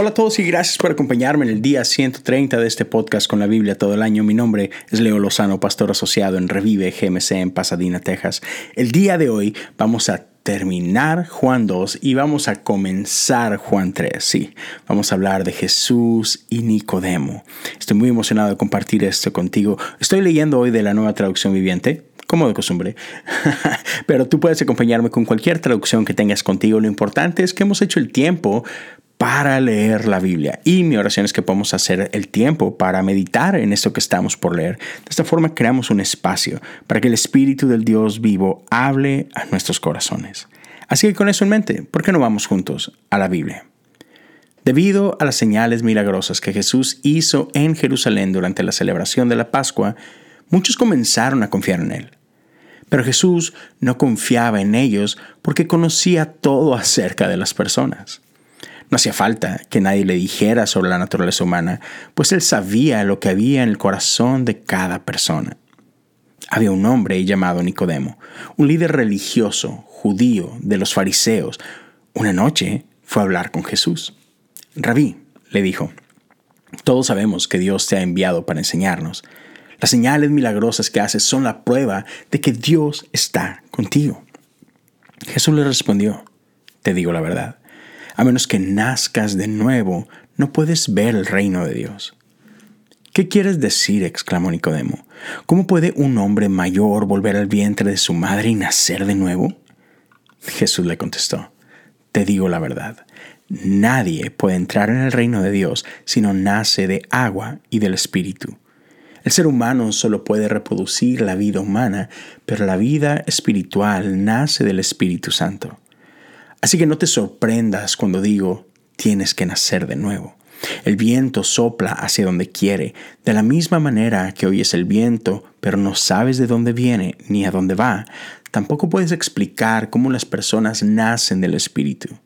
Hola a todos y gracias por acompañarme en el día 130 de este podcast con la Biblia todo el año. Mi nombre es Leo Lozano, pastor asociado en Revive GMC en Pasadena, Texas. El día de hoy vamos a terminar Juan 2 y vamos a comenzar Juan 3. Sí, vamos a hablar de Jesús y Nicodemo. Estoy muy emocionado de compartir esto contigo. Estoy leyendo hoy de la nueva traducción viviente como de costumbre. Pero tú puedes acompañarme con cualquier traducción que tengas contigo. Lo importante es que hemos hecho el tiempo para leer la Biblia. Y mi oración es que podamos hacer el tiempo para meditar en esto que estamos por leer. De esta forma creamos un espacio para que el Espíritu del Dios vivo hable a nuestros corazones. Así que con eso en mente, ¿por qué no vamos juntos a la Biblia? Debido a las señales milagrosas que Jesús hizo en Jerusalén durante la celebración de la Pascua, muchos comenzaron a confiar en Él. Pero Jesús no confiaba en ellos porque conocía todo acerca de las personas. No hacía falta que nadie le dijera sobre la naturaleza humana, pues él sabía lo que había en el corazón de cada persona. Había un hombre llamado Nicodemo, un líder religioso, judío, de los fariseos. Una noche fue a hablar con Jesús. Rabí, le dijo, todos sabemos que Dios te ha enviado para enseñarnos. Las señales milagrosas que haces son la prueba de que Dios está contigo. Jesús le respondió, te digo la verdad, a menos que nazcas de nuevo, no puedes ver el reino de Dios. ¿Qué quieres decir? exclamó Nicodemo. ¿Cómo puede un hombre mayor volver al vientre de su madre y nacer de nuevo? Jesús le contestó, te digo la verdad, nadie puede entrar en el reino de Dios si no nace de agua y del Espíritu. El ser humano solo puede reproducir la vida humana, pero la vida espiritual nace del Espíritu Santo. Así que no te sorprendas cuando digo, tienes que nacer de nuevo. El viento sopla hacia donde quiere, de la misma manera que oyes el viento, pero no sabes de dónde viene ni a dónde va. Tampoco puedes explicar cómo las personas nacen del Espíritu.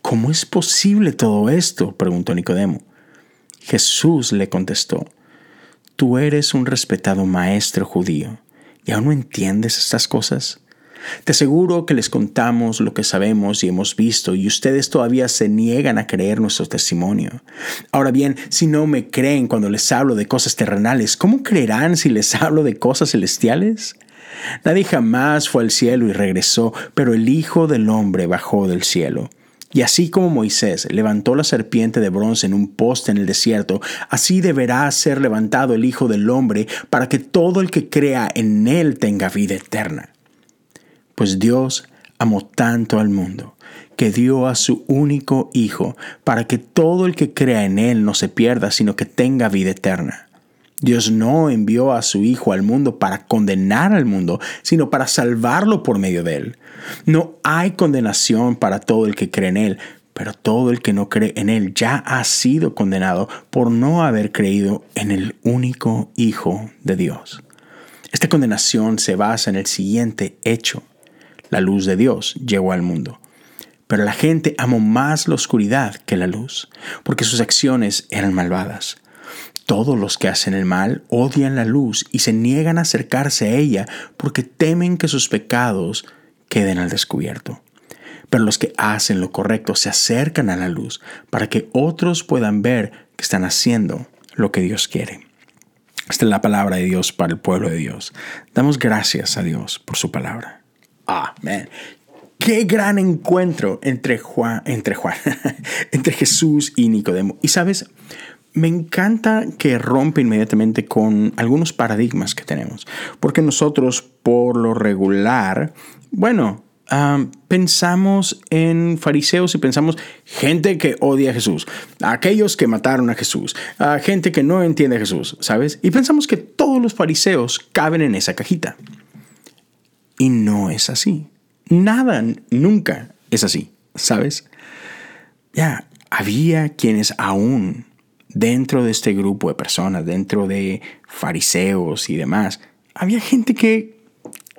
¿Cómo es posible todo esto? preguntó Nicodemo. Jesús le contestó, Tú eres un respetado maestro judío y aún no entiendes estas cosas. Te aseguro que les contamos lo que sabemos y hemos visto y ustedes todavía se niegan a creer nuestro testimonio. Ahora bien, si no me creen cuando les hablo de cosas terrenales, ¿cómo creerán si les hablo de cosas celestiales? Nadie jamás fue al cielo y regresó, pero el Hijo del Hombre bajó del cielo. Y así como Moisés levantó la serpiente de bronce en un poste en el desierto, así deberá ser levantado el Hijo del Hombre para que todo el que crea en él tenga vida eterna. Pues Dios amó tanto al mundo que dio a su único Hijo para que todo el que crea en él no se pierda, sino que tenga vida eterna. Dios no envió a su Hijo al mundo para condenar al mundo, sino para salvarlo por medio de él. No hay condenación para todo el que cree en él, pero todo el que no cree en él ya ha sido condenado por no haber creído en el único Hijo de Dios. Esta condenación se basa en el siguiente hecho. La luz de Dios llegó al mundo. Pero la gente amó más la oscuridad que la luz, porque sus acciones eran malvadas. Todos los que hacen el mal odian la luz y se niegan a acercarse a ella porque temen que sus pecados queden al descubierto. Pero los que hacen lo correcto se acercan a la luz para que otros puedan ver que están haciendo lo que Dios quiere. Esta es la palabra de Dios para el pueblo de Dios. Damos gracias a Dios por su palabra. Amén. Qué gran encuentro entre Juan, entre Juan, entre Jesús y Nicodemo. Y sabes, me encanta que rompe inmediatamente con algunos paradigmas que tenemos, porque nosotros por lo regular, bueno, pensamos en fariseos y pensamos gente que odia a Jesús, aquellos que mataron a Jesús, gente que no entiende a Jesús, ¿sabes? Y pensamos que todos los fariseos caben en esa cajita. Y no es así. Nada, nunca es así, ¿sabes? Ya, había quienes aún dentro de este grupo de personas, dentro de fariseos y demás, había gente que,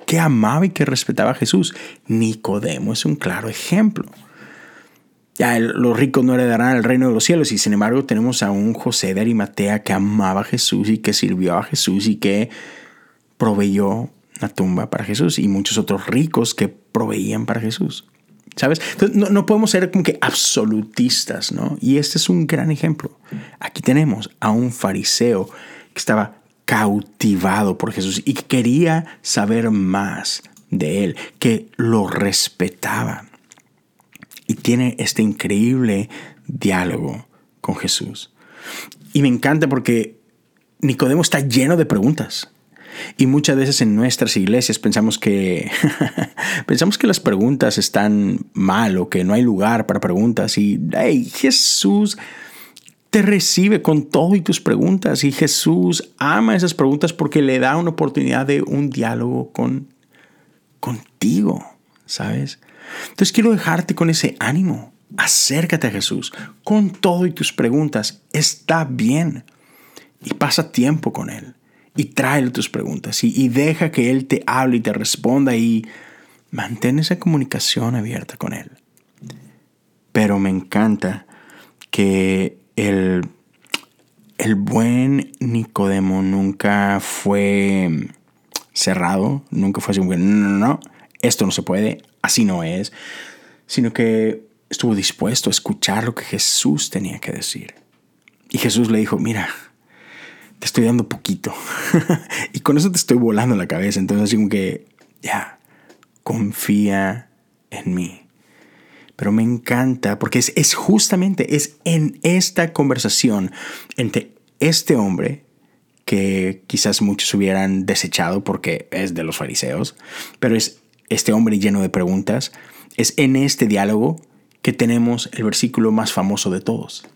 que amaba y que respetaba a Jesús. Nicodemo es un claro ejemplo. Ya los ricos no heredarán el reino de los cielos y sin embargo tenemos a un José de Arimatea que amaba a Jesús y que sirvió a Jesús y que proveyó la tumba para Jesús y muchos otros ricos que proveían para Jesús. ¿Sabes? Entonces, no, no, podemos ser como que absolutistas, ¿no? Y este es un gran ejemplo. Aquí tenemos a un fariseo que estaba cautivado por Jesús y que quería saber más de él, que lo respetaba. Y tiene este increíble diálogo con Jesús. Y me encanta porque Nicodemo está lleno de preguntas. Y muchas veces en nuestras iglesias pensamos que pensamos que las preguntas están mal o que no hay lugar para preguntas y Jesús te recibe con todo y tus preguntas y Jesús ama esas preguntas porque le da una oportunidad de un diálogo con contigo, ¿sabes? Entonces quiero dejarte con ese ánimo. Acércate a Jesús con todo y tus preguntas. Está bien. Y pasa tiempo con Él. Y tráele tus preguntas. Y, deja que Él te hable y te responda. Y mantén esa comunicación abierta con Él. Pero me encanta que el, el buen Nicodemo nunca fue cerrado. Nunca fue así no, no, no, esto no se puede, así no es. Sino que estuvo dispuesto a escuchar lo que Jesús tenía que decir. Y Jesús le dijo, mira, te estoy dando poquito. y con eso te estoy volando la cabeza. Entonces así como que, ya, confía en mí. Pero me encanta porque es, es justamente, es en esta conversación entre este hombre que quizás muchos hubieran desechado porque es de los fariseos, pero es este hombre lleno de preguntas, es en este diálogo que tenemos el versículo más famoso de todos,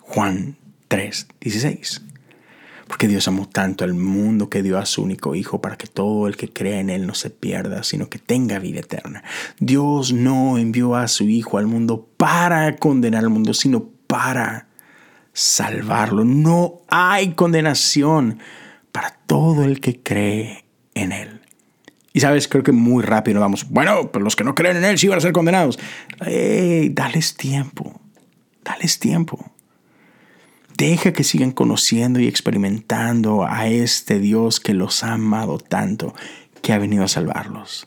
Juan 3, 16. Porque Dios amó tanto al mundo que dio a su único Hijo para que todo el que cree en Él no se pierda, sino que tenga vida eterna. Dios no envió a su Hijo al mundo para condenar al mundo, sino para salvarlo. No hay condenación para todo el que cree en Él. Y sabes, creo que muy rápido vamos, bueno, pero los que no creen en Él sí van a ser condenados. Dales tiempo, dales tiempo. Deja que sigan conociendo y experimentando a este Dios que los ha amado tanto, que ha venido a salvarlos.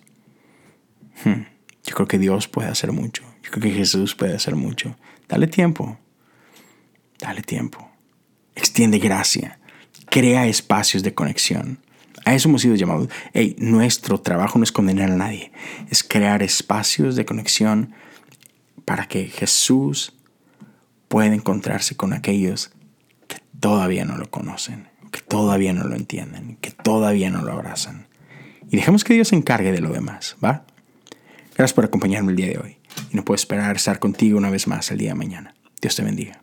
Hmm, yo creo que Dios puede hacer mucho. Yo creo que Jesús puede hacer mucho. Dale tiempo. Dale tiempo. Extiende gracia. Crea espacios de conexión. A eso hemos sido llamados. Hey, nuestro trabajo no es condenar a nadie, es crear espacios de conexión para que Jesús pueda encontrarse con aquellos que todavía no lo conocen, que todavía no lo entienden, que todavía no lo abrazan. Y dejemos que Dios se encargue de lo demás, ¿va? Gracias por acompañarme el día de hoy. Y no puedo esperar estar contigo una vez más el día de mañana. Dios te bendiga.